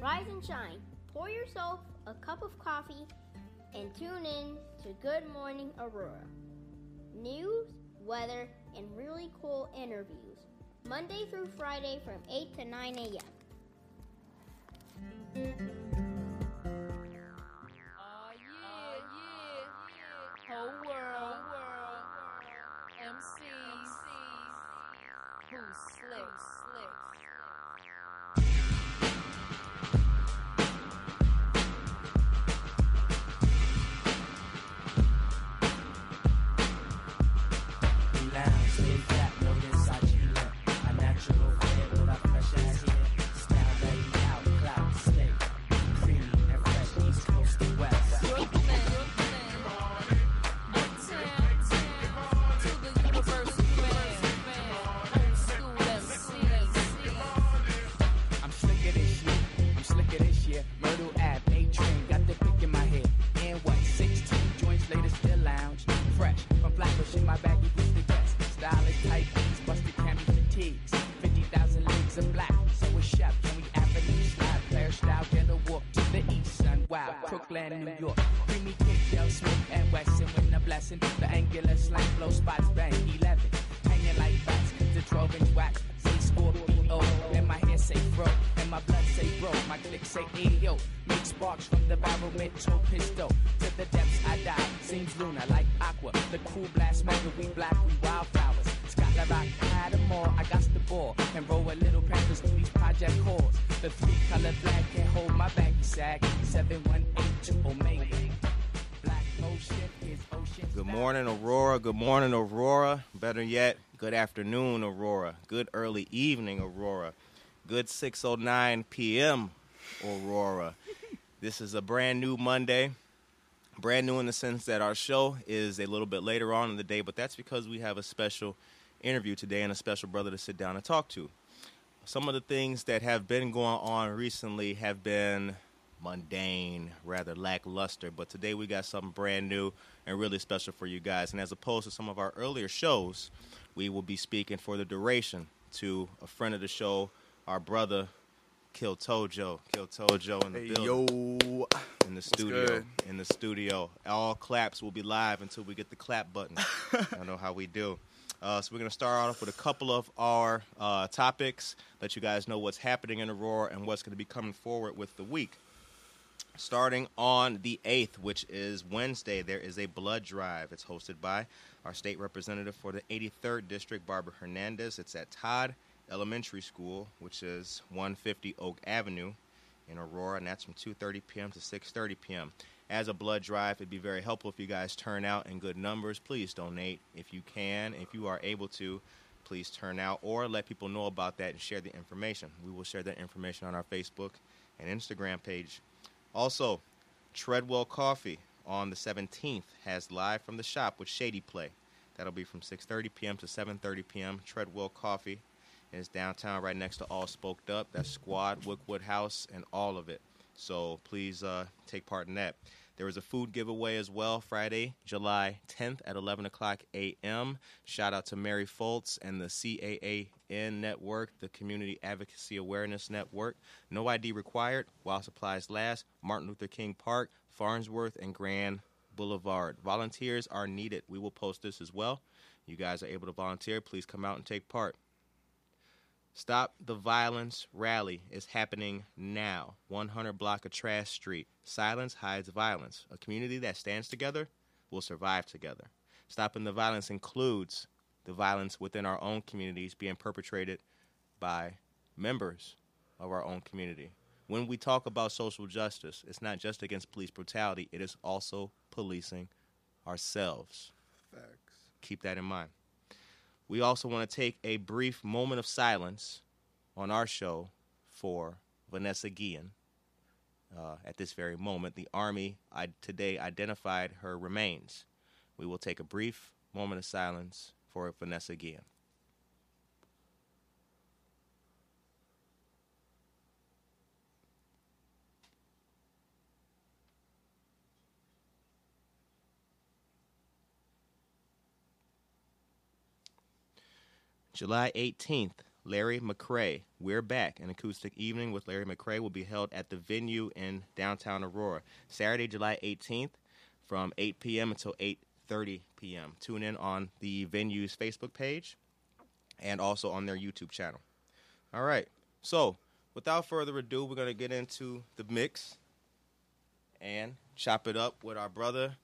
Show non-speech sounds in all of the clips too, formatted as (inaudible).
Rise and shine. Pour yourself a cup of coffee and tune in to Good Morning Aurora. News, weather, and really cool interviews. Monday through Friday from 8 to 9 a.m. Oh ah, yeah, yeah, whole world, MCs, who's slick, Wesson with a blessing. The angular slang, blow spots, bang, 11. Hanging like bats, the 12 inch wax. Say Scorpio, and my hair say fro, and my blood say bro. My click say ayo. Make sparks from the environmental pistol. To the depths I dive. Seems lunar like aqua. The cool blast mega, we black, we wildflowers. Scotland Rock, I had them all. I got the ball. And roll a little panthers to these project calls. The three color flag can't hold my baggy sack. 718 Omega. Black motion is ocean. Good morning, Aurora. Good morning, Aurora. Better yet, good afternoon, Aurora. Good early evening, Aurora. Good 6:09 p.m., Aurora. This is a brand new Monday. Brand new in the sense that our show is a little bit later on in the day, but that's because we have a special interview today and a special brother to sit down and talk to. Some of the things that have been going on recently have been mundane, rather lackluster, but today we got something brand new and really special for you guys. And as opposed to some of our earlier shows, we will be speaking for the duration to a friend of the show, our brother, Kill Tojo. Kill Tojo in the Hey, building yo. in the studio. In the studio. All claps will be live until we get the clap button. (laughs) I know how we do. Uh, so we're going to start off with a couple of our uh, topics, let you guys know what's happening in Aurora and what's going to be coming forward with the week. Starting on the 8th, which is Wednesday, there is a blood drive. It's hosted by our state representative for the 83rd District, Barbara Hernandez. It's at Todd Elementary School, which is 150 Oak Avenue in Aurora, and that's from 2:30 p.m. to 6:30 p.m. As a blood drive, it'd be very helpful if you guys turn out in good numbers. Please donate if you can, if you are able to. Please turn out or let people know about that and share the information. We will share that information on our Facebook and Instagram page. Also, Treadwell Coffee on the 17th has live from the shop with Shady Play. That'll be from 6:30 p.m. to 7:30 p.m. Treadwell Coffee is downtown, right next to All Spoked Up. That's Squad, Woodwood House, and all of it. So please uh, take part in that. There is a food giveaway as well Friday, July 10th at 11 o'clock a.m. Shout out to Mary Foltz and the CAAN Network, the Community Advocacy Awareness Network. No ID required while supplies last. Martin Luther King Park, Farnsworth, and Grand Boulevard. Volunteers are needed. We will post this as well. You guys are able to volunteer. Please come out and take part. Stop the Violence rally is happening now. 100 block of Trash Street. Silence hides violence. A community that stands together will survive together. Stopping the violence includes the violence within our own communities being perpetrated by members of our own community. When we talk about social justice, it's not just against police brutality, it is also policing ourselves. Facts. Keep that in mind. We also want to take a brief moment of silence on our show for Vanessa Guillen. Uh, at this very moment, the Army today identified her remains. We will take a brief moment of silence for Vanessa Guillen. July 18th Larry McCray. We're back. An acoustic evening with Larry McCray will be held at the venue in downtown Aurora, Saturday, July 18th, from 8 p.m. until 8:30 p.m. Tune in on the venue's Facebook page and also on their YouTube channel. All right. So, without further ado, we're gonna get into the mix and chop it up with our brother,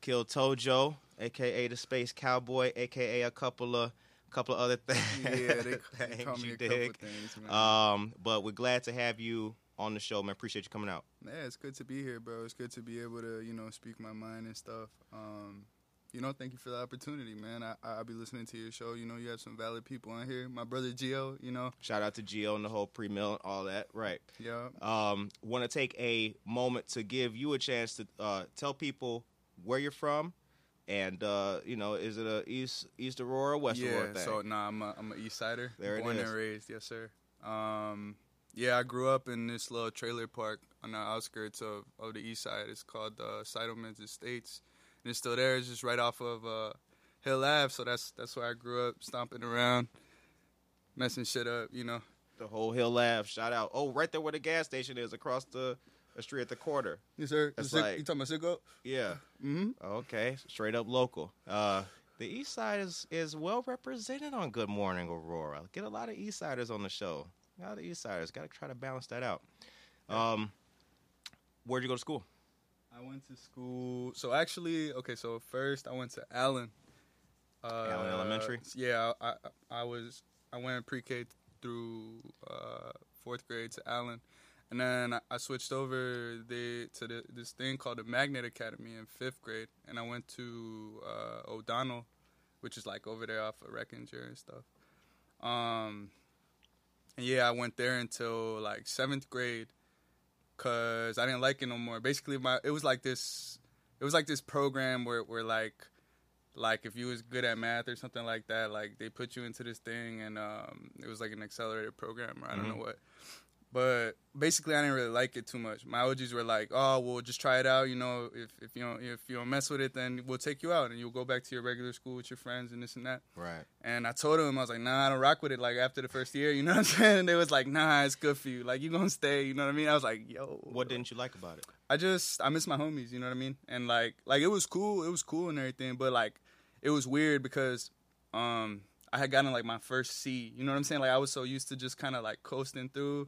Kill Tojo, aka the Space Cowboy, aka a couple of couple of other (laughs) things. Yeah, they, (laughs) things call me you a couple things, man. Um, but we're glad to have you on the show, man. Appreciate you coming out. yeah, it's good to be here, bro. It's good to be able to, you know, speak my mind and stuff. Um, you know, thank you for the opportunity, man. I I'll be listening to your show. You know, you have some valid people on here. My brother Gio, you know, Shout out to Gio and the whole pre-mill and all that. Right. yeah. Um, want to take a moment to give you a chance to uh, tell people where you're from, and uh, you know, is it a East East Aurora, West yeah, Aurora thing? so nah, I'm a, I'm a East Sider. There born is. and raised, yes sir. Um, yeah, I grew up in this little trailer park on the outskirts of, of the East Side. It's called uh, Seidelman's Estates, and it's still there. It's just right off of uh, Hill Ave, so that's that's where I grew up, stomping around, messing shit up, you know. the whole Hill Lab. Shout out. Oh, right there where the gas station is, across the, the street at the corner. Yes sir. Like- you talking about Sicko? Yeah. Mm-hmm. Okay. Straight up local. Uh, the East Side is is well represented on Good Morning Aurora. Get a lot of East Siders on the show. A lot of East Siders. Got to try to balance that out. Um, where'd you go to school? I went to school. So actually, okay. So first, I went to Allen. Uh, Allen Elementary? Yeah, I, I was I went pre-K through uh, fourth grade to Allen, and then I, switched over the to the, this thing called the Magnet Academy in fifth grade, and I went to uh, O'Donnell, which is like over there off of Reckinger and stuff. Um, and yeah, I went there until like seventh grade, cause I didn't like it no more. Basically, my it was like this, it was like this program where where like, like if you was good at math or something like that, like they put you into this thing, and um, it was like an accelerated program or I don't know what. But basically, I didn't really like it too much. My OGs were like, "Oh, well, just try it out. You know, if if you don't if you don't mess with it, then we'll take you out and you'll go back to your regular school with your friends and this and that." Right. And I told them, I was like, nah, I don't rock with it. Like after the first year, (laughs) you know what I'm saying? And they was like, nah, it's good for you. Like you gonna stay, you know what I mean? I was like, yo. What didn't you like about it? I just I miss my homies, you know what I mean? And like like it was cool, it was cool and everything, but like it was weird because um I had gotten like my first C, you know what I'm saying? Like I was so used to just kind of like coasting through,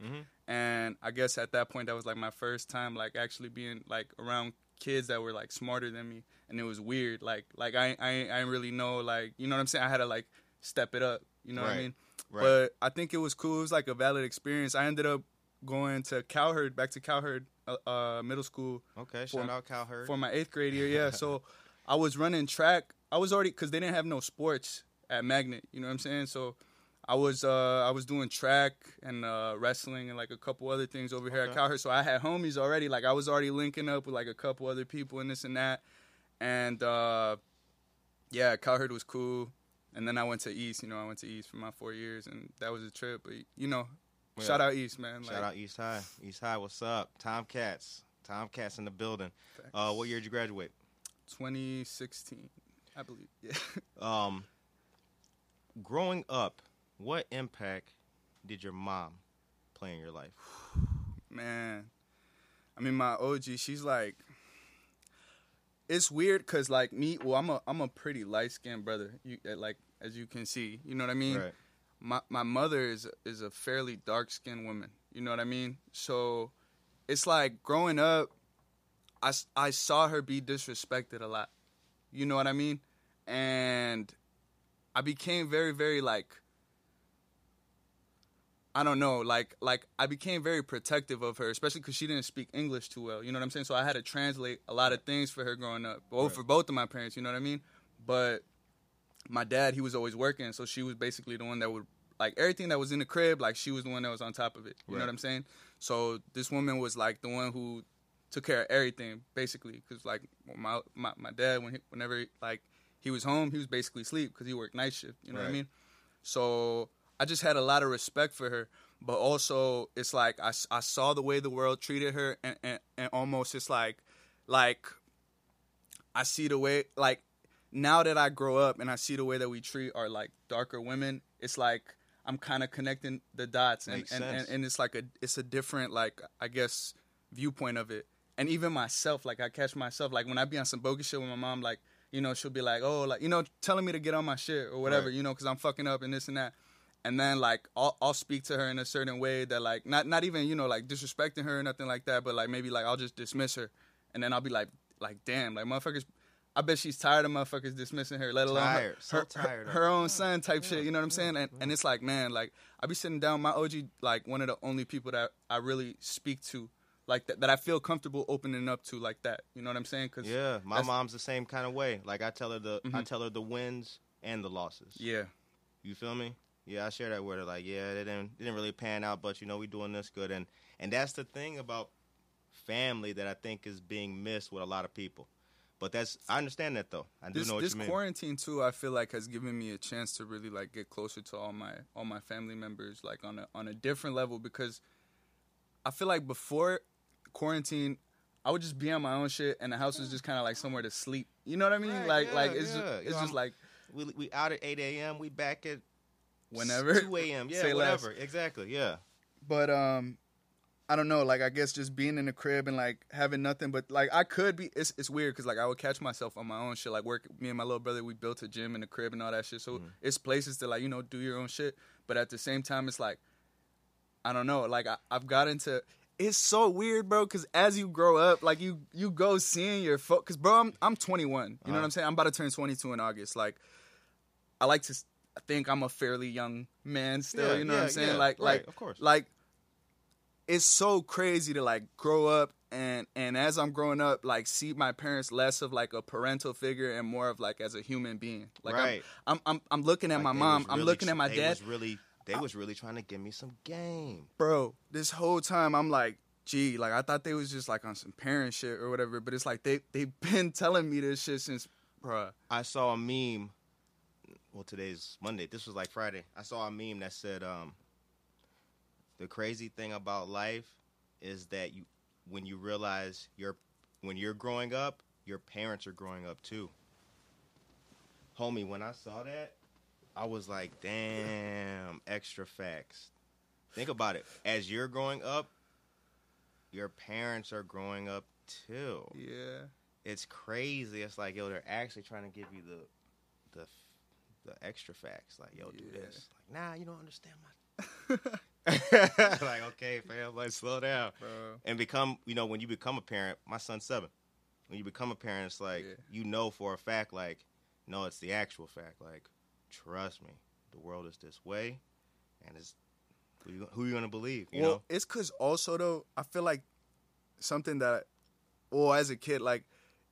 and I guess at that point that was like my first time like actually being like around kids that were like smarter than me, and it was weird. Like like I I I didn't really know like you know what I'm saying? I had to like step it up, you know what I mean? Right. But I think it was cool. It was like a valid experience. I ended up going to Cowherd, back to Cowherd uh, uh, Middle School Okay. For- Shout out Cowherd. for my eighth grade year. Yeah, so (laughs) I was running track. I was already because they didn't have no sports at Magnet. You know what I'm saying? So I was uh, I was doing track and uh, wrestling and like a couple other things over here at. Cowherd. So I had homies already. Like I was already linking up with like a couple other people and this and that. And uh, yeah, Cowherd was cool. And then I went to East. You know, I went to East for my four years, and that was a trip. But you know, Yeah. shout out East, man. Shout Like, out East High. East High, what's up? Tomcats. Tomcats in the building. Uh, what year did you graduate? 2016, I believe. Yeah. (laughs) Um, growing up, what impact did your mom play in your life? (sighs) man i mean my og she's like it's weird because like me well i'm a i'm a pretty light-skinned brother you uh, like as you can see you know what i mean Right. my my mother is is a fairly dark-skinned woman you know what i mean so it's like growing up I I saw her be disrespected a lot you know what i mean and i became very very like I don't know, like like I became very protective of her, especially because she didn't speak English too well. You know what I'm saying? So I had to translate a lot of things for her growing up, well, Right. for both of my parents. You know what I mean? But my dad, he was always working, so she was basically the one that would like everything that was in the crib. Like she was the one that was on top of it. You Right. know what I'm saying? So this woman was like the one who took care of everything, basically. Because like my, my my dad, when he, whenever like he was home, he was basically asleep because he worked night shift. You know what I mean? So I just had a lot of respect for her. But also, it's like I, I saw the way the world treated her, and, and, and almost it's like, like, I see the way, like, now that I grow up and I see the way that we treat our, like, darker women, it's like, I'm kind of connecting the dots, and and, and and it's like a it's a different like I guess viewpoint of it, and even myself, like I catch myself like when I be on some bogus shit with my mom, like you know she'll be like, oh, like you know telling me to get on my shit or whatever, Right. you know, because I'm fucking up and this and that. And then like I'll, I'll speak to her in a certain way that like not not even you know like disrespecting her or nothing like that, but like maybe like I'll just dismiss her, and then I'll be like like damn like motherfuckers. I bet she's tired of motherfuckers dismissing her, let alone her- Tired, so her, tired her, her it. own mm, son type mm, shit. You know what I'm mm, saying? And and it's like man, like I be sitting down. My OG like one of the only people that I really speak to like that that I feel comfortable opening up to like that. You know what I'm saying? Cause Yeah, my mom's the same kind of way. Like I tell her the I Mhm. tell her the wins and the losses. yeah, You feel me? Yeah, I share that with her. Like, yeah, it didn't it didn't really pan out, but you know we're doing this good, and and that's the thing about family that I think is being missed with a lot of people. But that's I understand that though. I do this know what this you mean. quarantine too, I feel like has given me a chance to really like get closer to all my all my family members, like on a on a different level because I feel like before quarantine. I would just be on my own shit, and the house was just kind of like somewhere to sleep. You know what I mean? Right, like, yeah, like it's yeah. just, You it's know, just like we we out at eight a.m. We back at whenever two a.m. (laughs) Yeah, Say less. whatever. Exactly. Yeah. but um i don't know like i guess just being in the crib and like having nothing but like i could be it's, it's weird because like i would catch myself on my own shit like work me and my little brother we built a gym in the crib and all that shit so Mm-hmm. it's places to like you know do your own shit but at the same time it's like i don't know like I, i've got into it's so weird bro because as you grow up like you you go seeing your fo because bro I'm, I'm 21 you know what Uh-huh. i'm saying i'm about to turn 22 in august like i like to s- think i'm a fairly young man still Yeah, you know what i'm saying yeah, like right, like of course. like it's so crazy to like grow up and and as I'm growing up, like see my parents less of like a parental figure and more of like as a human being. Like I'm- I'm, I'm I'm looking at Like, my mom, was I'm looking at my they dad, Was really, they was really trying to give me some game. bro. This whole time I'm like, gee, like I thought they was just like on some parent shit or whatever, but it's like they they've (laughs) been telling me this shit since, bruh. I saw a meme. Well, today's Monday. This was like Friday. I saw a meme that said, um, "The crazy thing about life is that you, when you realize you're, when you're growing up, your parents are growing up too." Homie, when I saw that, I was like, "Damn, extra facts." Think about it. As you're growing up, your parents are growing up too Yeah. it's crazy. It's like, yo, they're actually trying to give you the the the extra facts. Like, yo, do this. Like, nah, you don't understand my. (laughs) like, okay, fam, like slow down Bro. and become. You know, when you become a parent, my son's seven. When you become a parent, it's like Yeah. you know for a fact, like, no, it's the actual fact. Like, trust me, the world is this way, and it's who you, who you gonna believe. You well, know, it's cause also though I feel like something that, well, as a kid, like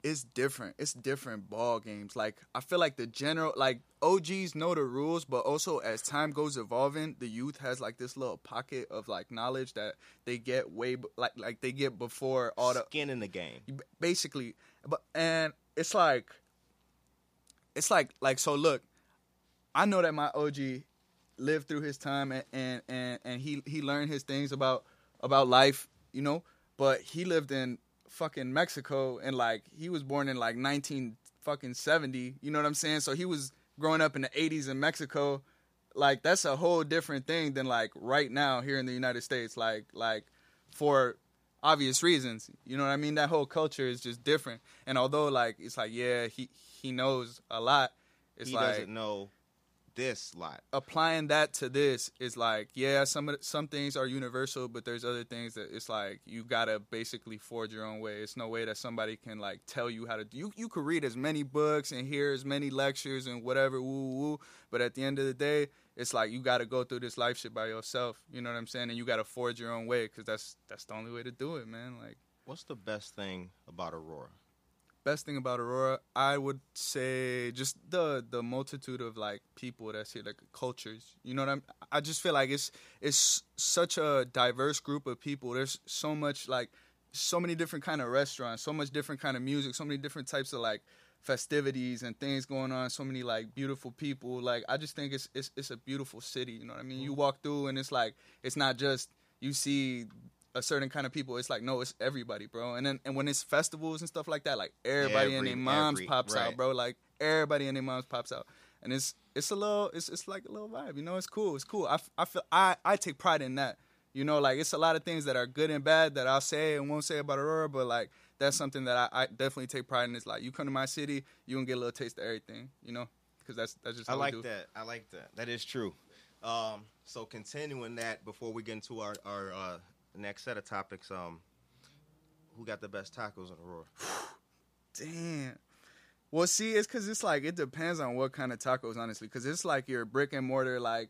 it's different. It's different ball games. Like I feel like the general, like OGs know the rules, but also as time goes evolving, the youth has like this little pocket of like knowledge that they get way like like they get before all the skin in the game. basically but and it's like it's like like so look i know that my og lived through his time and and and, and he he learned his things about about life you know but he lived in fucking mexico and like he was born in like 19 fucking 70 you know what i'm saying so he was growing up in the 80s in mexico like that's a whole different thing than like right now here in the united states like like for obvious reasons. You know what I mean? That whole culture is just different. And although like it's like yeah, he he knows a lot. It's he like doesn't know this lot. applying that to this is like yeah, some some things are universal, but there's other things that it's like you gotta basically forge your own way. It's no way that somebody can like tell you how to do. You you could read as many books and hear as many lectures and whatever woo woo, but at the end of the day. It's like you got to go through this life shit by yourself. You know what I'm saying? And you got to forge your own way because that's that's the only way to do it, man. Like What's the best thing about Aurora? Best thing about Aurora, I would say just the the multitude of like people that's here, like cultures. You know what I'm? I just feel like it's it's such a diverse group of people. There's so much like so many different kind of restaurants, so much different kind of music, so many different types of like festivities and things going on. So many like beautiful people. Like I just think it's it's it's a beautiful city. You know what I mean? You mm. walk through and it's like it's not just you see a certain kind of people. It's like no, it's everybody, bro. And then and when it's festivals and stuff like that, like everybody and their moms every- pops out, bro. Like everybody and their moms pops out. and it's it's a little it's it's like a little vibe. You know, it's cool. It's cool. I, I feel I I take pride in that. You know, like it's a lot of things that are good and bad that I'll say and won't say about Aurora, but like that's something that I, I definitely take pride in. It's like you come to my city, you gonna get a little taste of everything. You know, because that's that's just I like do. that. I like that. That is true. Um, so continuing that before we get into our our uh, next set of topics, um, who got the best tacos in Aurora? (sighs) Damn. Well, see, it's because it's like it depends on what kind of tacos, honestly. Because it's like your brick and mortar, like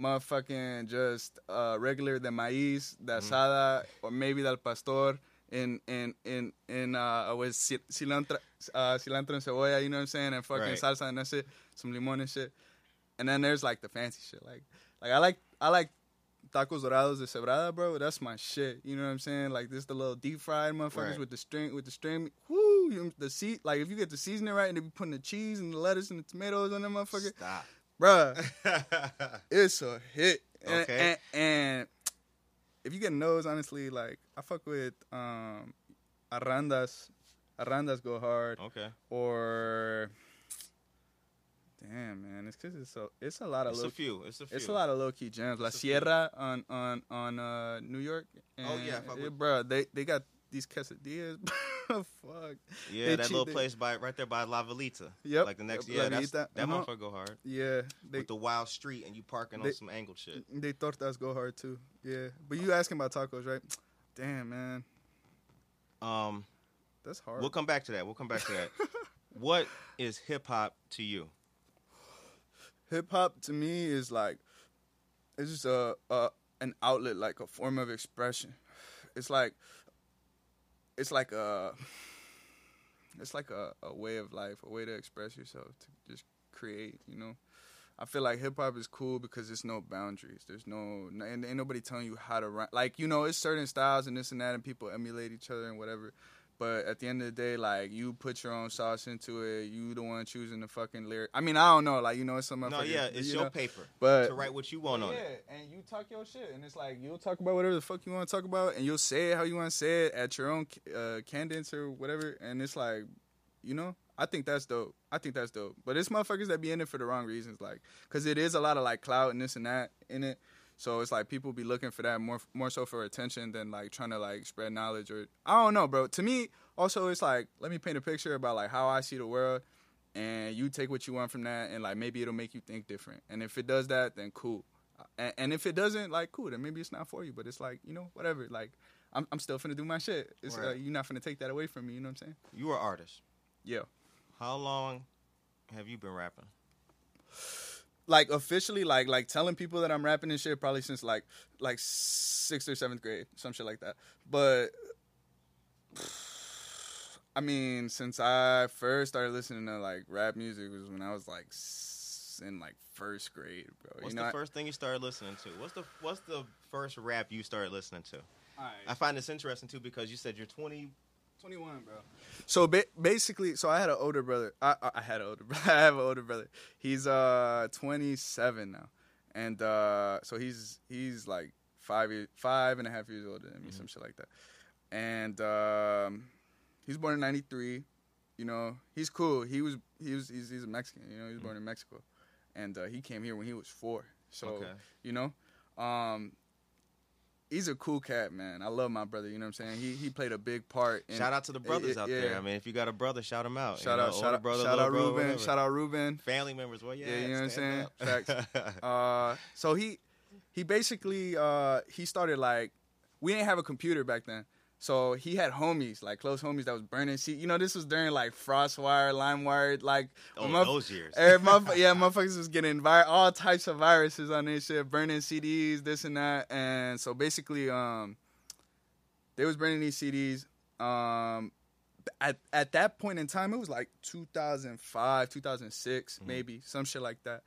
motherfucking just uh, regular de maíz, de Mm-hmm. asada, or maybe del pastor in in in in uh with cilantro, uh, cilantro and cebolla. You know what I'm saying? And fucking Right. salsa and that shit, some limon and shit. And then there's like the fancy shit, like like I like I like tacos dorados de cebrada, bro. That's my shit. You know what I'm saying? Like this, the little deep fried motherfuckers Right. with the string, with the string. Whoo, you, the seat. Like if you get the seasoning right and they be putting the cheese and the lettuce and the tomatoes on that motherfucker, Stop. bruh, (laughs) it's a hit. And, Okay. And, and if you get those, honestly, like I fuck with um, Arandas. Arandas go hard. okay. Or damn man, it's because it's a it's a lot of It's little a few. It's a few. it's a lot of low key gems. La It's a few. Sierra on on on uh, New York. Oh, yeah, And, bro. They they got these quesadillas. (laughs) Fuck. Yeah, They that cheat- little they- place by right there by La Velita. Yep. Like the next, yeah, that's, that uh-huh. motherfucker go hard. Yeah. They With the wild street and you parking on some angled shit. they tortas go hard too. Yeah. But you asking about tacos, right? (tsk) Damn man, Um, that's hard. we'll come back to that. We'll come back to that. (laughs) what is hip hop to you? Hip hop to me is like it's just a, a an outlet, like a form of expression. It's like it's like a it's like a, a way of life, a way to express yourself, to just create, you know. I feel like hip hop is cool because there's no boundaries. There's no and ain't nobody telling you how to run. Like you know, it's certain styles and this and that, and people emulate each other and whatever. But at the end of the day, like you put your own sauce into it. You the one choosing the fucking lyric. I mean, I don't know. Like you know, it's some No, yeah, it's you your know, paper but to write what you want on it. yeah, and you talk your shit, and it's like you'll talk about whatever the fuck you want to talk about, and you'll say it how you want to say it at your own uh, cadence or whatever. And it's like, you know, I think that's dope. I think that's dope. But it's motherfuckers that be in it for the wrong reasons, like, cause it is a lot of like clout and this and that in it. So it's like people be looking for that more more so for attention than like trying to like spread knowledge or I don't know, bro. To me, also it's like let me paint a picture about like how I see the world and you take what you want from that and like maybe it'll make you think different and if it does that then cool and, and if it doesn't like cool then maybe it's not for you but it's like you know whatever like i'm, I'm still finna do my shit it's Right. uh, you're not finna take that away from me you know what i'm saying You are an artist. yeah How long have you been rapping? Like officially like like telling people that i'm rapping and shit probably since like like sixth or seventh grade some shit like that but i mean since i first started listening to like rap music was when i was like in like first grade bro What's you know the I- first thing you started listening to? What's the What's the first rap you started listening to? Alright. I find this interesting too because you said you're 20. 21, bro. So ba- basically, so I had an older brother. I, I had an older brother. (laughs) I have an older brother. He's uh 27 now, and uh so he's he's like five years, five and a half years older than me, some shit like that. And um, he's born in '93. You know, he's cool. He was he was he's, he's a Mexican. You know, he was born in Mexico, and uh, he came here when he was four. So Okay. you know, um, he's a cool cat, man. I love my brother. You know what I'm saying? He he played a big part. In, Shout out to the brothers yeah, out yeah. there. I mean, if you got a brother, shout him out. Shout You know, out, shout out, brother, shout out brother, Ruben, whatever. shout out Ruben. family members. Well, yeah, Yeah, you know what I'm saying? Facts. (laughs) Uh, so he he basically uh he started like we didn't have a computer back then. So he had homies, like close homies that was burning C You know, this was during like Frostwire, LimeWire, like Oh, motherf- those years. every motherf- (laughs) yeah, motherfuckers was getting vi- all types of viruses on this shit, burning CDs, this and that. And so basically, um, they was burning these CDs. Um, at at that point in time, it was like 2005, 2006, maybe some shit like that.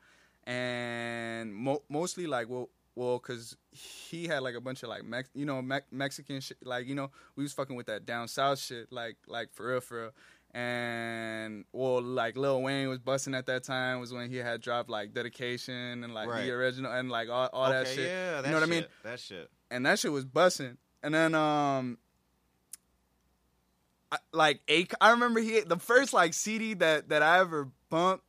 And mo- mostly like well, well, cause he had like a bunch of like Mex- you know Me- Mexican shit. Like you know, we was fucking with that down south shit. Like like for real, for real. And well, like Lil Wayne was busting at that time was when he had dropped like Dedication and like Right. the original and like all, all okay, that shit. yeah, that you know what I mean? That shit. and that shit was busting. And then um I, like a I remember he the first like CD that that I ever bumped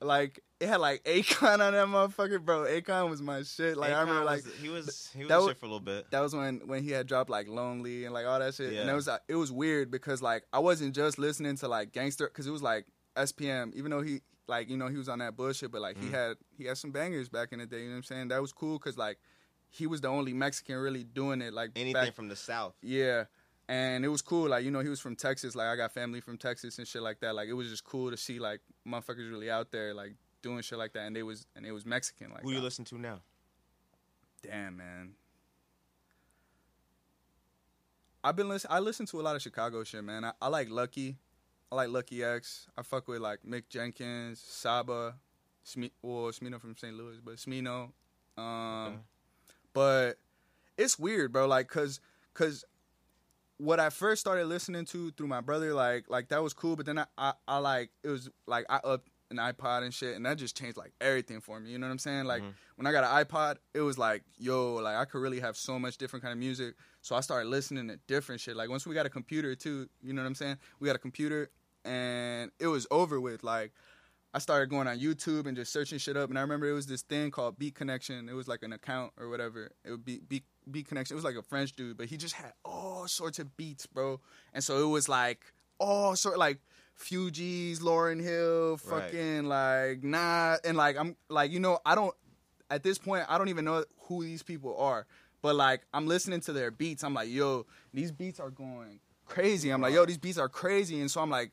like it had like Akon on that motherfucker, bro. Akon was my shit. Like I remember, Akon like was- he was he was that was- shit for a little bit. that was when when he had dropped like Lonely and like all that shit. And it was uh, it was weird because like I wasn't just listening to like gangster because it was like SPM. Even though he like you know he was on that bullshit, but like he Mhm. had he had some bangers back in the day. You know what I'm saying? That was cool because like he was the only Mexican really doing it. Like Anything back, from the south. yeah. And it was cool, like you know, he was from Texas. Like I got family from Texas and shit like that. Like it was just cool to see like motherfuckers really out there, like doing shit like that. And they was and it was Mexican. Like Who you uh, listen to now? Damn, man. I've been listen. I listen to a lot of Chicago shit, man. I, I like Lucki. I like Lucki Eck$. I fuck with like Mick Jenkins, Saba, Sme- well, Smino from St. Louis, but Smino. Um, Okay. but it's weird, bro. Like, cause, cause what I first started listening to through my brother, like, like that was cool. But then I, I, I like it was like I upped an iPod and shit, and that just changed like everything for me. You know what I'm saying? Like Mhm. when I got an iPod, it was like, yo, like I could really have so much different kind of music. So I started listening to different shit. Like once we got a computer too, you know what I'm saying? We got a computer, and it was over with. Like I started going on YouTube and just searching shit up. And I remember it was this thing called Beat Connection. It was like an account or whatever. It would be Beat, Beat Connection. It was like a French dude, but he just had all sorts of beats, bro. And so it was like all sort like Fugees, Lauryn Hill, Right. fucking like nah, and like I'm like you know I don't at this point I don't even know who these people are, but like I'm listening to their beats. I'm like yo, these beats are going crazy. I'm like yo, these beats are crazy, and so I'm like.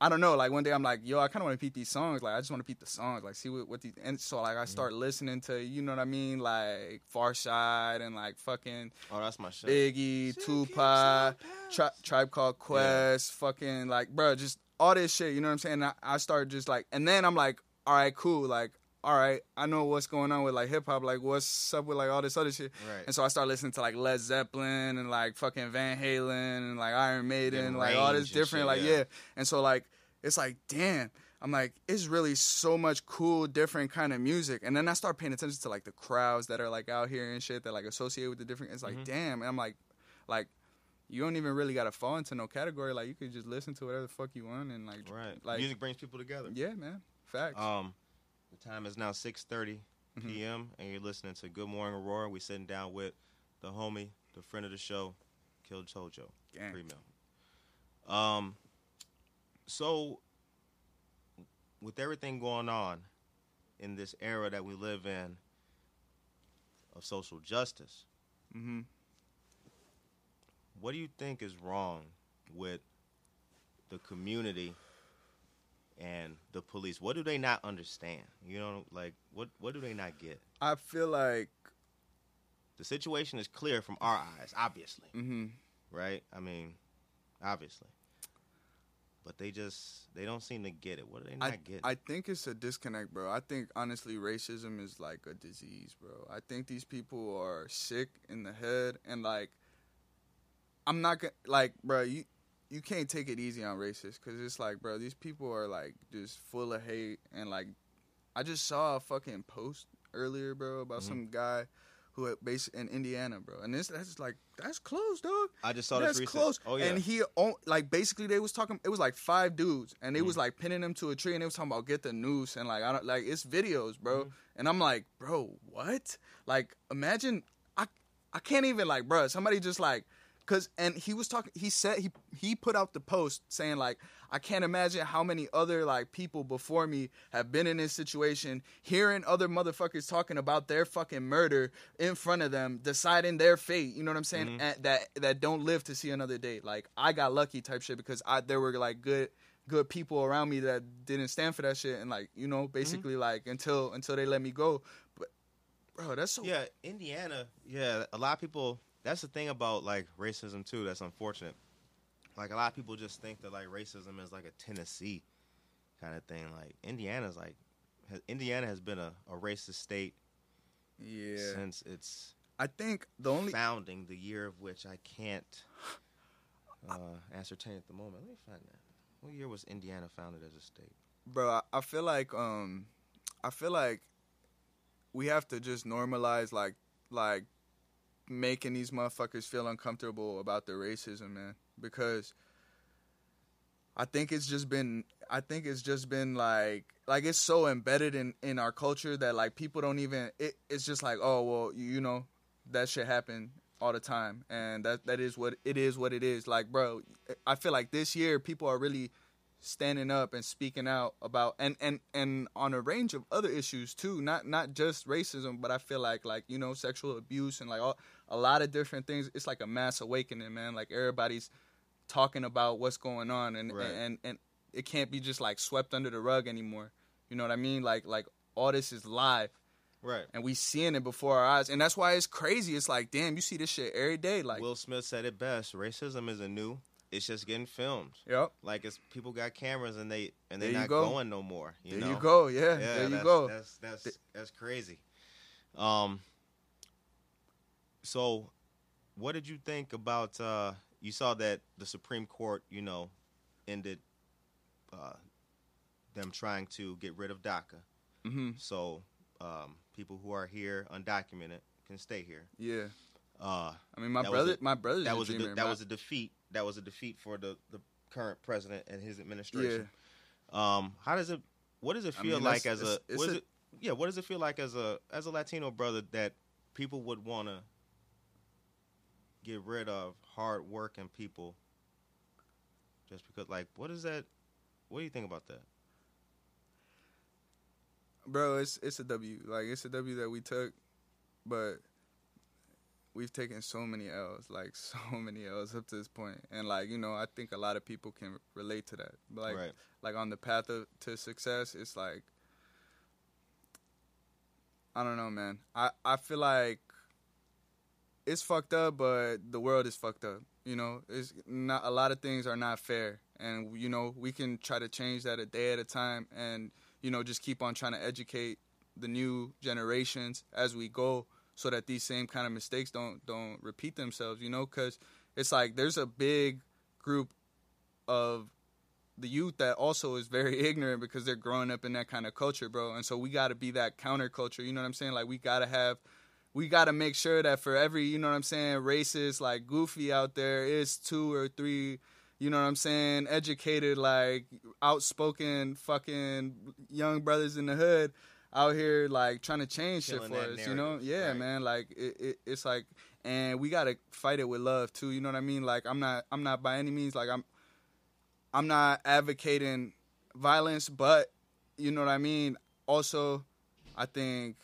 I don't know. Like one day, I'm like, yo, I kind of want to peep these songs. Like I just want to peep the songs. Like see what what these. And so like I mm-hmm. start listening to, you know what I mean, like Pharcyde and like fucking Oh, that's my shit. Biggie, Shit Tupac, Tri- Tribe Called Quest, fucking like, bro, just all this shit. You know what I'm saying? I, I started just like, and then I'm like, all right, cool. Like, all right, I know what's going on with like hip hop. Like, what's up with like all this other shit? Right. And so I started listening to like Led Zeppelin and like fucking Van Halen and like Iron Maiden, Getting like all this different, shit, like yeah. yeah. And so like it's like, damn. I'm like, it's really so much cool, different kind of music. And then I start paying attention to like the crowds that are like out here and shit that like associate with the different. It's like, Mhm. damn. And I'm like, like, you don't even really gotta fall into no category. Like, you could just listen to whatever the fuck you want and like, Right. like, Music brings people together. yeah, man, facts. Um, the time is now 6:30 Mhm. p.m. and you're listening to Good Morning Aurora. We're sitting down with the homie, the friend of the show, Kill Tojo. Um, so with everything going on in this era that we live in of social justice, Mm-hmm. what do you think is wrong with the community and the police? What do they not understand? You know, like what what do they not get? I feel like, The situation is clear from our eyes, obviously, mm-hmm. right? I mean, obviously. But they just they don't seem to get it. What do they not I, get? I think it's a disconnect, bro. I think honestly, racism is like a disease, bro. I think these people are sick in the head, and like, I'm not gonna like, bro. You you can't take it easy on racists because it's like, bro, these people are like just full of hate, and like, I just saw a fucking post earlier, bro, about Mhm. some guy who had based in Indiana, bro, and this that's like that's close, dog. I just saw That's this recent. close. Oh yeah. And he own, like basically they was talking. It was like five dudes, and they was Mm-hmm. like pinning him to a tree, and they was talking about get the noose, and like I don't like it's videos, bro. Mhm. And I'm like, bro, what? Like imagine I I can't even like, bro. Somebody just like. Cause and he was talking. He said he he put out the post saying like I can't imagine how many other like people before me have been in this situation, hearing other motherfuckers talking about their fucking murder in front of them, deciding their fate. You know what I'm saying? Mhm. And that that don't live to see another day. Like I got lucky type shit because I there were like good good people around me that didn't stand for that shit and like you know basically like until until they let me go. But bro, that's so Yeah, Indiana. Yeah, a lot of people. That's the thing about like racism too. That's unfortunate. Like a lot of people just think that like racism is like a Tennessee kind of thing. Like Indiana's like ha- Indiana has been a, a racist state yeah. since its I think the only founding, the year of which I can't uh, ascertain at the moment. Let me find that. What year was Indiana founded as a state? bro I- i feel like um i feel like we have to just normalize like like making these motherfuckers feel uncomfortable about their racism man. Because i think it's just been I think it's just been like like it's so embedded in in our culture that like people don't even it, it's just like oh well you, you know that shit happen all the time. And that that is what it is what it is. Like bro I feel like this year people are really standing up and speaking out about and and and on a range of other issues too not not just racism but I feel like like you know sexual abuse and like all, a lot of different things it's like a mass awakening man like everybody's talking about what's going on and Right. and and it can't be just like swept under the rug anymore. You know what I mean? Like like all this is live Right. and we seeing it before our eyes, and that's why it's crazy. It's like damn, you see this shit every day. Like Will Smith said it best. Racism isn't new. It's just getting filmed. yep, Like it's people got cameras and they and they're not go. going no more. You there know? you go. Yeah, Yeah, there you go. That's that's that's crazy. Um. So, what did you think about? uh You saw that the Supreme Court, you know, ended uh them trying to get rid of DACA. hmm So, um, people who are here undocumented can stay here. Yeah, Uh, I mean my brother, a- my brother's that was a de- that My- was a defeat. That was a defeat for the the current president and his yeah. administration. Um, how does it? What does it I feel mean, like as a? it's- it's What is a- it? Yeah, what does it feel like as a as a Latino brother that people would want to get rid of hard working people just because? Like, what is that? What do you think about that? bro, it's it's a W. Like it's a W that we took, but we've taken so many L's, like (laughs) so many L's up to this point, and like you know, I think a lot of people can relate to that. But like, right. like on the path of, to success, it's like I don't know, man. I I feel like it's fucked up, but the world is fucked up. You know, it's not a lot of things are not fair, and you know we can try to change that a day at a time, and you know just keep on trying to educate the new generations as we go, so that these same kind of mistakes don't don't repeat themselves. You know, because it's like there's a big group of the youth that also is very (laughs) ignorant because they're growing up in that kind of culture, bro. And so we got to be that counterculture. You know what I'm saying? Like we got to have, we got to make sure that for every, you know what I'm saying, racist like goofy out there is two or three, you know what I'm saying, educated like outspoken fucking young brothers in the hood out here like trying to change Killing shit for us. You know? Yeah, right. man. Like it, it, it's like, and we gotta fight it with love too. You know what I mean? Like I'm not, I'm not by any means like I'm. I'm not advocating violence, but you know what I mean. Also, I think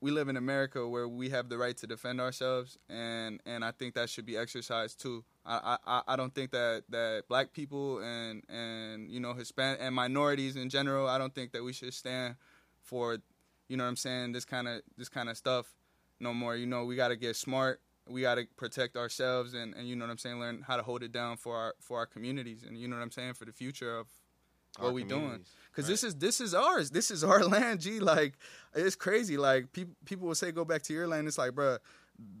we live in America where we have the right to defend ourselves, and and I think that should be exercised too. I I, I don't think that, that black people and and you know Hispanic and minorities in general. I don't think that we should stand for you know what I'm saying this kind of this kind of stuff no more. You know we got to get smart. We got to protect ourselves and, and you know what I'm saying learn how to hold it down for our for our communities and you know what I'm saying for the future of what Our we doing. because Right. this is this is ours. This is our (laughs) land G. Like it's crazy. Like people people will say go back to your land. It's like bruh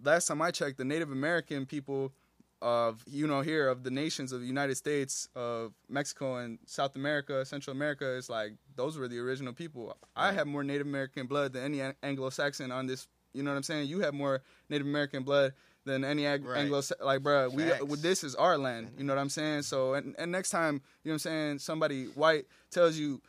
last time I checked the Native American people of you know here of the nations of the United States of Mexico and South America Central America it's like those were the original people. I have more Native American blood than any Anglo-Saxon on this you know what I'm saying? You have more Native American blood than any Ag- Right. Anglo like bruh we Facts. this is our land you know what I'm saying? So and, and next time you know what I'm saying somebody white tells you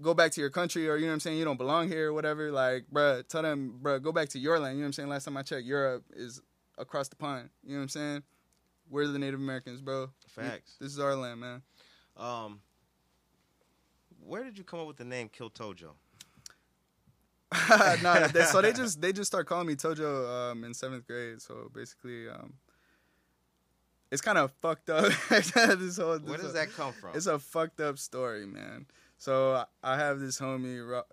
go back to your country or you know what I'm saying you don't belong here or whatever like bruh tell them bruh go back to your land you know what I'm saying? Last time I checked Europe is across the pond you know what I'm saying we're the Native Americans bro We- Facts. this is our land man Um, where did you come up with the name Kill Tojo? (laughs) no they, so they (laughs) just they just start calling me Tojo um, in seventh grade so basically um, it's kind of fucked up (laughs) this whole this Where does whole- that come from? It's a fucked up story, man. So I- have this homie. Ro-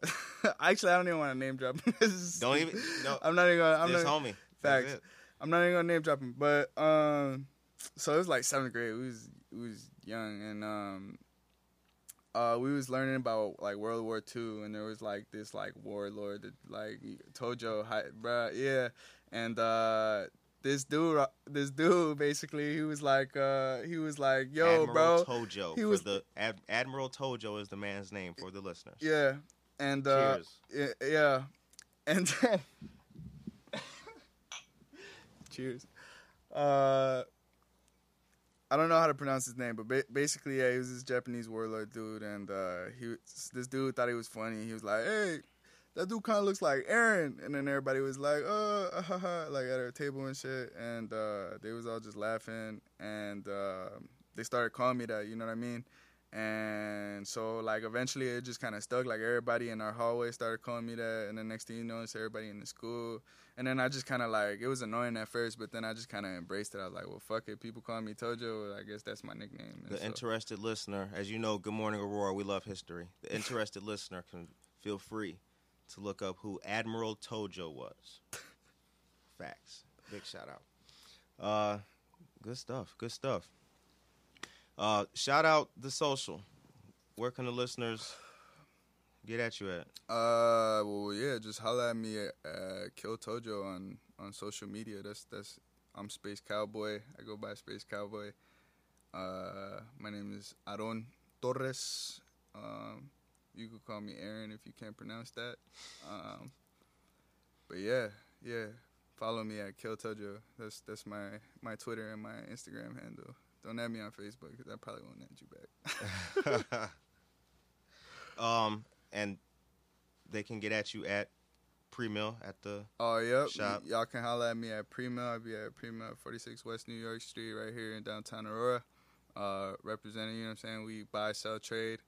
Actually, I don't even want to name drop. him. Don't even. No, I'm not even. Gonna, I'm this not. homie. Facts. I'm not even gonna name drop him. But um, so it was like seventh grade. We was we was young and um, uh, we was learning about like World War II, and there was like this like warlord that like Tojo, hi- bruh, yeah, and uh. This dude, this dude, basically, he was like, uh, he was like, "Yo, Admiral bro, Tojo. he was- the Ad, Admiral Tojo is the man's name for the listeners. Yeah, and uh, Cheers. yeah, yeah, and then (laughs) cheers. Uh, I don't know how to pronounce his name, but ba- basically, yeah, he was this Japanese warlord dude, and uh, he this dude thought he was funny. He was like, "Hey, that dude kind of looks like Aaron," and then everybody was like, "Oh, uh, (laughs) ha, ha," like at our table and shit, and uh, they was all just laughing, and uh, they started calling me that. You know what I mean? And so, like, eventually it just kind of stuck. Like, everybody in our hallway started calling me that. And the next thing you know, it's everybody in the school. And then I just kind of, like, it was annoying at first, but then I just kind of embraced it. I was like, well, fuck it. People call me Tojo. I guess that's my nickname. And The so- interested listener, as you know, Good Morning Aurora, we love history. The (laughs) interested listener can feel free to look up who Admiral Tojo was. (laughs) Facts. Big shout out. Uh, good stuff. Good stuff. Uh, shout out the social. Where can the listeners get at you at? Uh, well, yeah, just holla at me at Kill Tojo on on social media. That's that's I'm Space Cowboy. I go by Space Cowboy. Uh, my name is Aaron Torres. Um, you could call me Aaron if you can't pronounce that. Um, but yeah, yeah, follow me at Kill Tojo. That's that's my my Twitter and my Instagram handle. Don't add me on Facebook because I probably won't add you back. (laughs) um, and they can get at you at pre-mill at the Oh, yep. Shop. Y- y'all can holler at me at Prima. I'll be at Prima, 46 West New York Street, right here in downtown Aurora. Uh, representing, you know what I'm saying? We buy, sell, trade,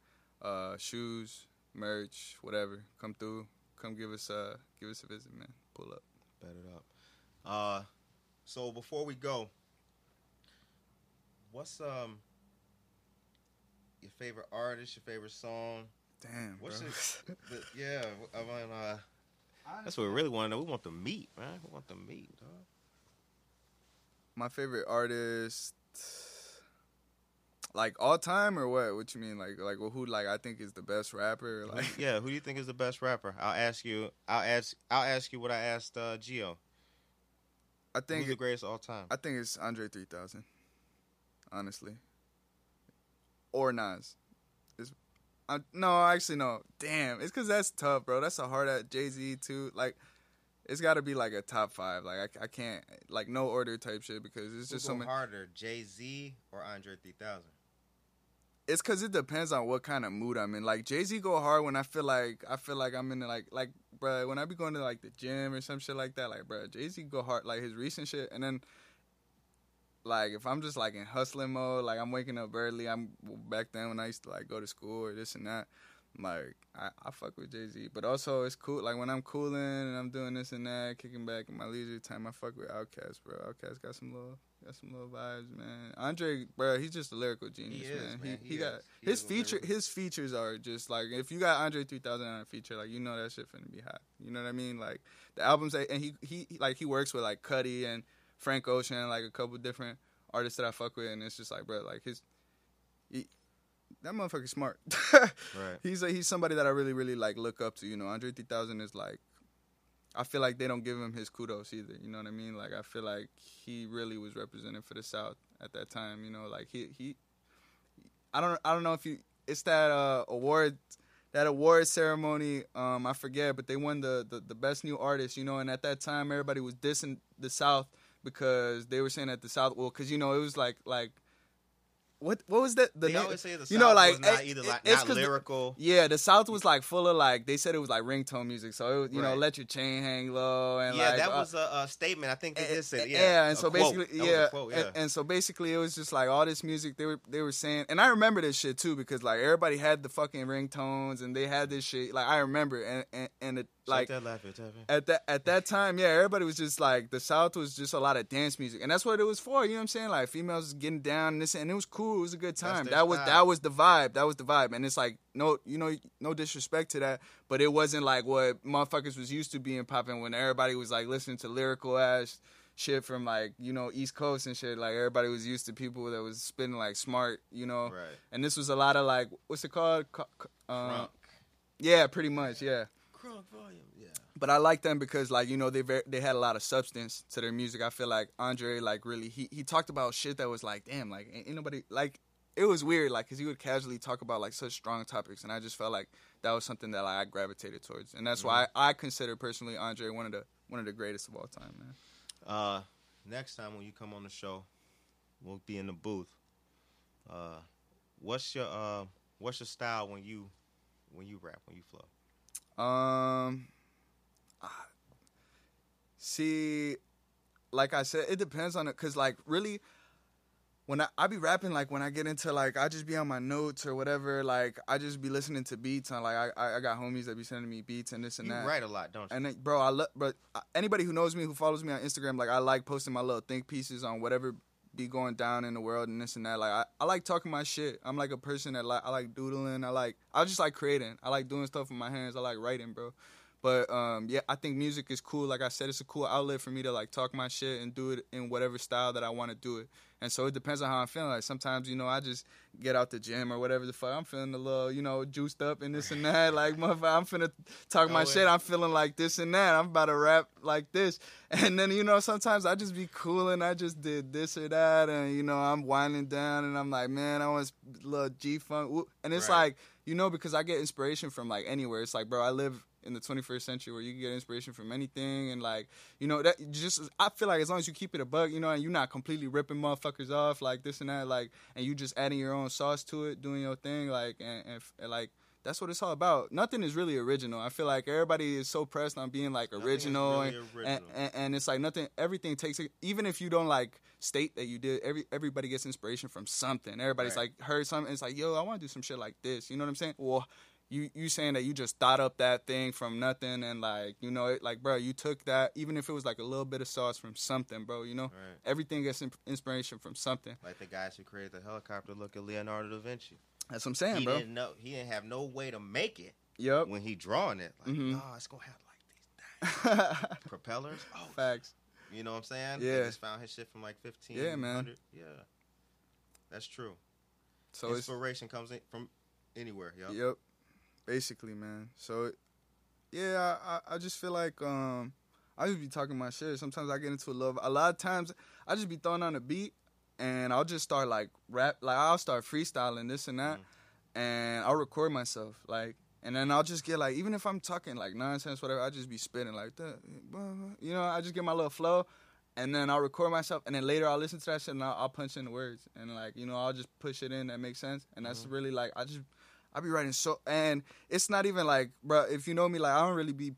uh, shoes, merch, whatever. Come through. Come give us a give us a visit, man. Pull up. Bet it up. Uh, so before we go, what's um your favorite artist, your favorite song? Damn, What's bro. it? The, (laughs) yeah, I mean, uh, that's what we really want to know. We want the meat, man. We want the meat, dog. My favorite artist, like all time or what? What you mean? Like like well, who like I think is the best rapper? Like yeah, who do you think is the best rapper? I'll ask you. I'll ask. I'll ask you what I asked uh, Gio. I Who's think the greatest of all time? I think it's Andre 3000. Honestly. Or Nas. It's, I, no, actually no. Damn, it's because that's tough, bro. That's a hard at Jay Z too. Like, it's got to be like a top five. Like, I, I can't like no order type shit because it's just so much harder, Jay Z or Andre 3000? It's because it depends on what kind of mood I'm in. Like Jay Z go hard when I feel like I feel like I'm in like like bruh, when I be going to like the gym or some shit like that. Like bruh, Jay Z go hard like his recent shit, and then like if I'm just like in hustling mode, like I'm waking up early. I'm back then when I used to like go to school or this and that. I'm Like I, I fuck with Jay Z, but also it's cool. Like when I'm cooling and I'm doing this and that, kicking back in my leisure time, I fuck with Outkast, bro. Outkast got some little, got some little vibes, man. Andre, bro, he's just a lyrical genius, is, man. man. He, He he, got. He his feature. lyrical- His features are just like if you got Andre 3000 on a feature, like you know that shit finna be hot. You know what I mean? Like the albums, that, and he he like he works with like Cudi and Frank Ocean, like a couple different artists that I fuck with, and it's just like, bro, like his. He, that motherfucker's smart. (laughs) Right. He's a, he's somebody that I really really like look up to. You know, Andre 3000 is like, I feel like they don't give him his kudos either. You know what I mean? Like I feel like he really was representing for the South at that time. You know, like he he, I don't I don't know if you it's that uh, award that award ceremony. Um, I forget, but they won the, the the best new artist. You know, and at that time everybody was dissing the South because they were saying that the South well because you know it was like like. What what was that? The they always say the you know, like was not it- either like, it's not 'cause the- lyrical. yeah, the South was like full of like they said it was like ringtone music, so it was, you know Right. let your chain hang low and yeah, like, that uh, was a, a statement. I think they did say. and- Yeah, and so quote. basically, was a yeah, and, and so basically, it was just like all this music they were they were saying, and I remember this shit too because like everybody had the fucking ringtones and they had this shit. Like I remember, and and, and it, like that laugh, at that at that time, yeah, everybody was just like the South was just a lot of dance music, and that's what it was for. You know what I'm saying? Like females getting down and this, and it was cool. It was a good time. That was style. that was the vibe. That was the vibe, and it's like no, you know, no disrespect to that, but it wasn't like what motherfuckers was used to being popping when everybody was like listening to lyrical ass shit from like you know East Coast and shit. Like everybody was used to people that was spitting like smart, you know. Right. And this was a lot of like what's it called? Uh, yeah, pretty much. Yeah. Crunk volume. Yeah. But I like them because like you know they ver- they had a lot of substance to their music. I feel like Andre like really he he talked about shit that was like damn like ain't, ain't nobody like it was weird like because he would casually talk about like such strong topics and I just felt like that was something that like, I gravitated towards and that's why I, I consider personally Andre one of the one of the greatest of all time man. Uh, next time when you come on the show, we'll be in the booth. Uh, what's your uh, what's your style when you when you rap when you flow? Um, see, like I said, it depends on it. Cause like really, when I, I be rapping, like when I get into like I just be on my notes or whatever. Like I just be listening to beats and like I I I got homies that be sending me beats and this and You that. write a lot, don't you? And then, bro, I love, but anybody who knows me, who follows me on Instagram, like I like posting my little think pieces on whatever be going down in the world and this and that. Like I, I like talking my shit. I'm like a person that like I like doodling. I like I just like creating. I like doing stuff with my hands. I like writing, bro. But um, yeah, I think music is cool. Like I said, it's a cool outlet for me to like talk my shit and do it in whatever style that I want to do it. And so it depends on how I'm feeling. Like sometimes, you know, I just get out the gym or whatever the fuck. I'm feeling a little, you know, juiced up and this and that. (laughs) Like motherfucker, I'm finna talk my shit. I'm feeling like this and that. I'm about to rap like this. (laughs) And then, you know, sometimes I just be cool and I just did this or that. And, you know, I'm winding down and I'm like, man, I want a little G funk. And it's Right. like, you know, because I get inspiration from like anywhere. It's like, bro, I live in the 21st century where you can get inspiration from anything and like you know that just i feel like as long as you keep it a bug you know and you're not completely ripping motherfuckers off like this and that like and you just adding your own sauce to it doing your thing like and, and, and like that's what it's all about nothing is really original i feel like everybody is so pressed on being like original, really and, original. And, and, and it's like nothing everything takes it even if you don't like state that you did every everybody gets inspiration from something everybody's Right. like heard something it's like yo i want to do some shit like this you know what i'm saying well you you saying that you just thought up that thing from nothing and like you know it like bro you took that even if it was like a little bit of sauce from something bro you know Right. everything gets in- inspiration from something Like the guys who created the helicopter look at Leonardo da Vinci. that's what i'm saying he bro didn't know he didn't have no way to make it yep when he drawing it. Like, Mhm. oh, it's gonna have like these (laughs) propellers. Oh, (laughs) facts you know what I'm saying? Yeah. They just found his shit from like 15. Yeah, man. Yeah, that's true. so Inspiration comes in from anywhere. Yep. Yep. Basically, man. So, it- yeah, I, I just feel like um I just be talking my shit. Sometimes I get into a love. A lot of times I just be throwing on a beat and I'll just start like rap. Like I'll start freestyling this and that, and I'll record myself like. And then I'll just get like, even if I'm talking like nonsense, whatever, I just be spitting like that. You know, I just get my little flow, and then I'll record myself, and then later I'll listen to that shit and I'll, I'll punch in the words, and like, you know, I'll just push it in that makes sense, and that's really like, I just, I be writing so, and it's not even like, bro, if you know me, like, I don't really be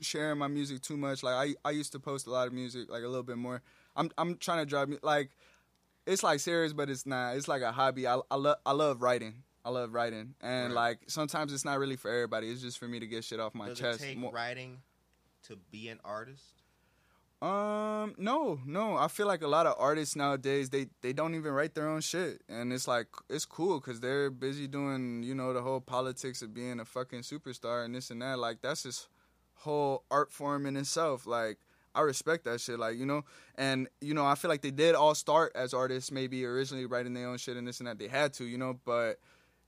sharing my music too much. Like, I, I used to post a lot of music, like a little bit more. I'm, I'm trying to drive me like, it's like serious, but it's not. It's like a hobby. I, I love, I love writing. I love writing, and Right. like sometimes it's not really for everybody. It's just for me to get shit off my Does chest. it take Mo- writing to be an artist? Um, no, no. I feel like a lot of artists nowadays they they don't even write their own shit, and it's like it's cool because they're busy doing you know the whole politics of being a fucking superstar and this and that. Like that's this whole art form in itself. Like I respect that shit. Like you know, and you know I feel like they did all start as artists, maybe originally writing their own shit and this and that. They had to, you know, but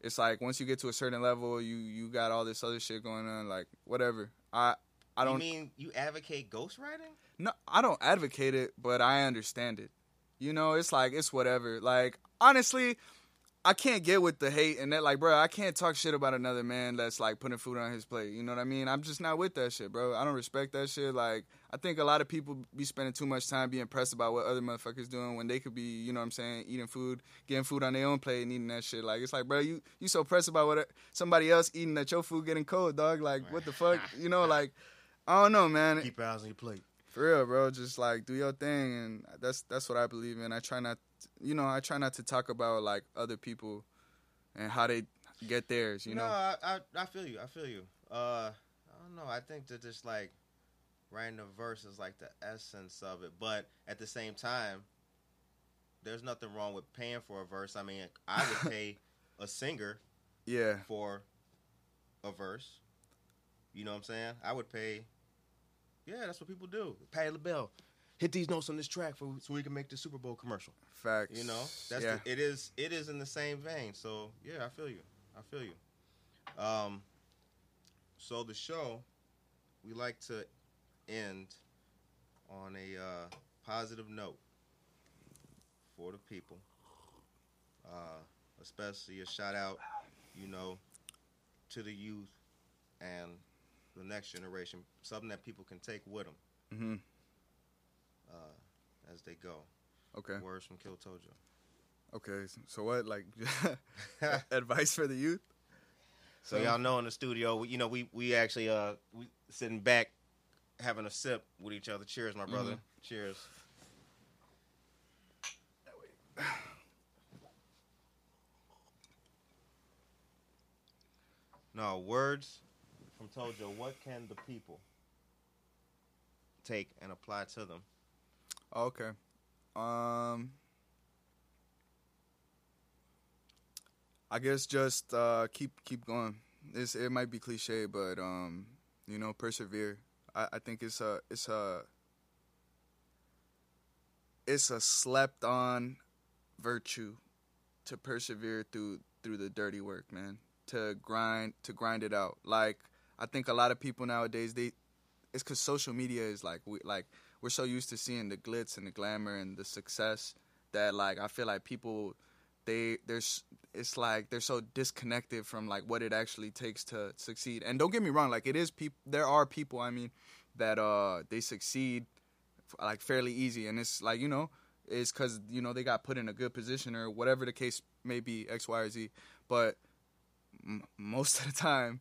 it's like once you get to a certain level, you you got all this other shit going on. Like whatever. I I don't You mean you advocate ghostwriting? no, I don't advocate it, but I understand it. You know, it's like it's whatever. Like honestly, I can't get with the hate and that. Like, bro, I can't talk shit about another man that's like putting food on his plate. You know what I mean? I'm just not with that shit, bro. I don't respect that shit. Like, I think a lot of people be spending too much time being pressed about what other motherfuckers doing when they could be, you know what I'm saying, eating food, getting food on their own plate and eating that shit. Like, it's like, bro, you you so pressed about what somebody else eating that your food getting cold, dog. Like, what the fuck? (laughs) You know, like. I don't know, man. Keep your eyes on your plate. For real, bro. Just like do your thing, and that's that's what I believe in. I try not, you know, I try not to talk about like other people and how they get theirs. You no, know, I, I I feel you. I feel you. Uh, I don't know. I think that just like writing a verse is like the essence of it, but at the same time, there's nothing wrong with paying for a verse. I mean, I would (laughs) pay a singer yeah, for a verse. You know what I'm saying? I would pay. Yeah, that's what people do. Patti LaBelle. Hit these notes on this track for so we can make the Super Bowl commercial. facts. You know, that's yeah, the, it is it is in the same vein. So yeah, I feel you. I feel you. Um, so the show, we like to end on a uh, positive note for the people. Uh, especially a shout out, you know, to the youth and the next generation. Something that people can take with them hmm uh, as they go. okay. Words from Kill Tojo. Okay, so what like (laughs) advice for the youth? So y'all know in the studio, we- you know, we we actually uh we sitting back having a sip with each other. Cheers, my brother. Mm-hmm. Cheers. (sighs) No words from Tojo. What can the people take and apply to them? Okay. Um I guess just uh keep keep going. It's it might be cliche, but um, you know, persevere. I, I think it's a it's a it's a slept on virtue to persevere through through the dirty work, man. To grind to grind it out. Like I think a lot of people nowadays they it's cuz social media is like we like we're so used to seeing the glitz and the glamour and the success that like I feel like people they there's it's like they're so disconnected from like what it actually takes to succeed. And don't get me wrong, like it is people there are people I mean that uh they succeed like fairly easy and it's like you know it's cuz you know they got put in a good position or whatever the case may be X Y or Z but m- most of the time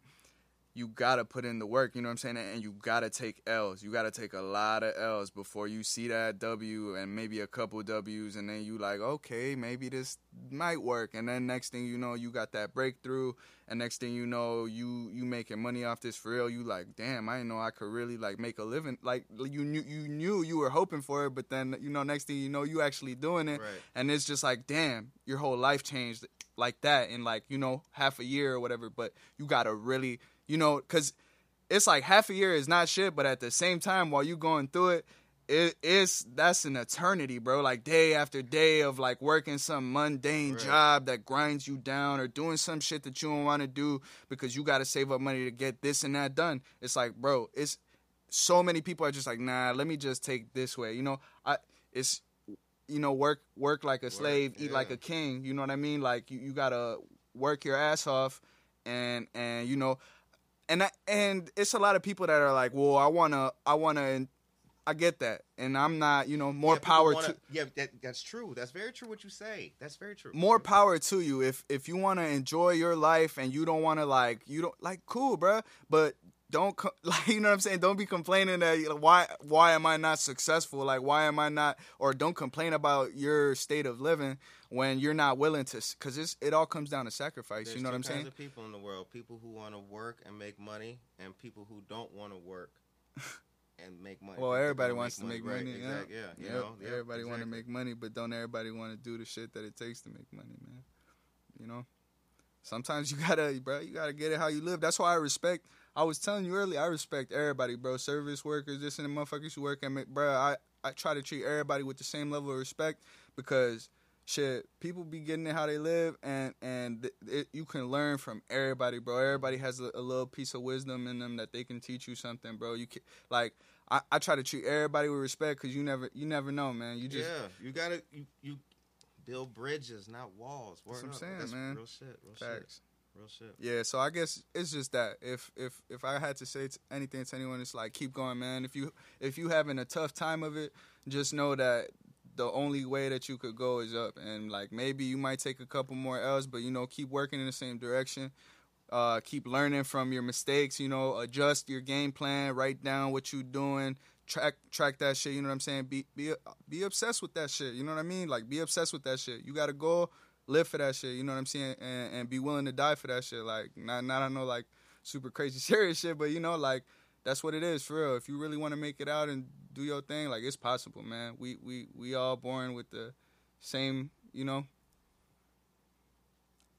you gotta put in the work, you know what I'm saying? And you gotta take L's. You gotta take a lot of L's before you see that W and maybe a couple W's, and then you like, okay, maybe this might work. And then next thing you know, you got that breakthrough, and next thing you know, you you making money off this for real. You like, damn, I didn't know I could really like make a living. Like you knew you knew you were hoping for it, but then you know, next thing you know, you actually doing it, Right. and it's just like, damn, your whole life changed like that in like you know half a year or whatever. But you gotta really, you know, because it's like half a year is not shit, but at the same time, while you going through it, it is that's an eternity, bro. Like day after day of like working some mundane Right. job that grinds you down or doing some shit that you don't want to do because you got to save up money to get this and that done. It's like, bro, it's so many people are just like, nah, let me just take this way. You know, I it's you know work work like a slave, eat like a king. You know what I mean? Like you, you gotta work your ass off, and and you know, and I, and it's a lot of people that are like, well, I wanna I wanna. I get that, and I'm not, you know, more Yeah, power wanna- to Yeah, that, that's true. That's very true. What you say. That's very true. more power to you if if you want to enjoy your life and you don't want to like you don't like cool bruh but don't (laughs) like you know what i'm saying don't be complaining that you know, why why am i not successful like why am i not or don't complain about your state of living when you're not willing to because it's it all comes down to sacrifice There's you know what i'm kinds saying of people in the world: people who want to work and make money, and people who don't want to work (laughs) and make money. well everybody wants to make money yeah Exactly. Yeah. You know. Yep, everybody want to make money but don't everybody want to do the shit that it takes to make money man you know sometimes you (laughs) gotta bro you gotta get it how you live that's why i respect i was telling you earlier i respect everybody bro service workers this and the motherfuckers who work at me bro i i try to treat everybody with the same level of respect because shit people be getting it how they live and and th- it, you can learn from everybody bro everybody has a, a little piece of wisdom in them that they can teach you something bro you can like I, I try to treat everybody with respect because you never you never know man you just yeah, you gotta you, you build bridges, not walls. Word That's what I'm up. saying, That's man. Real shit. Real facts shit. Real shit. Yeah, so I guess it's just that if if if I had to say t- anything to anyone, it's like keep going, man. If you if you having a tough time of it, just know that the only way that you could go is up, and like maybe you might take a couple more L's, but you know keep working in the same direction. Uh, keep learning from your mistakes. You know, adjust your game plan. Write down what you're doing. Track track that shit. You know what I'm saying? Be be be obsessed with that shit. You know what I mean? Like be obsessed with that shit. You got to go live for that shit. You know what I'm saying? And and be willing to die for that shit. Like not not I know like super crazy (laughs) serious shit, but you know like that's what it is for real. If you really want to make it out and do your thing, like it's possible, man. We we we all born with the same, you know,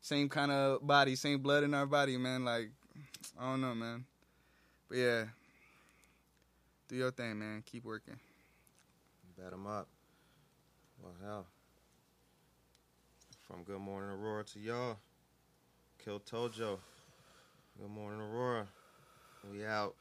same kind of body, same blood in our body, man. Like I don't know, man. But yeah, do your thing, man. Keep working. Bet them up. Well, hell. From Good Morning Aurora to y'all. Kill Tojo. Good Morning Aurora. We out.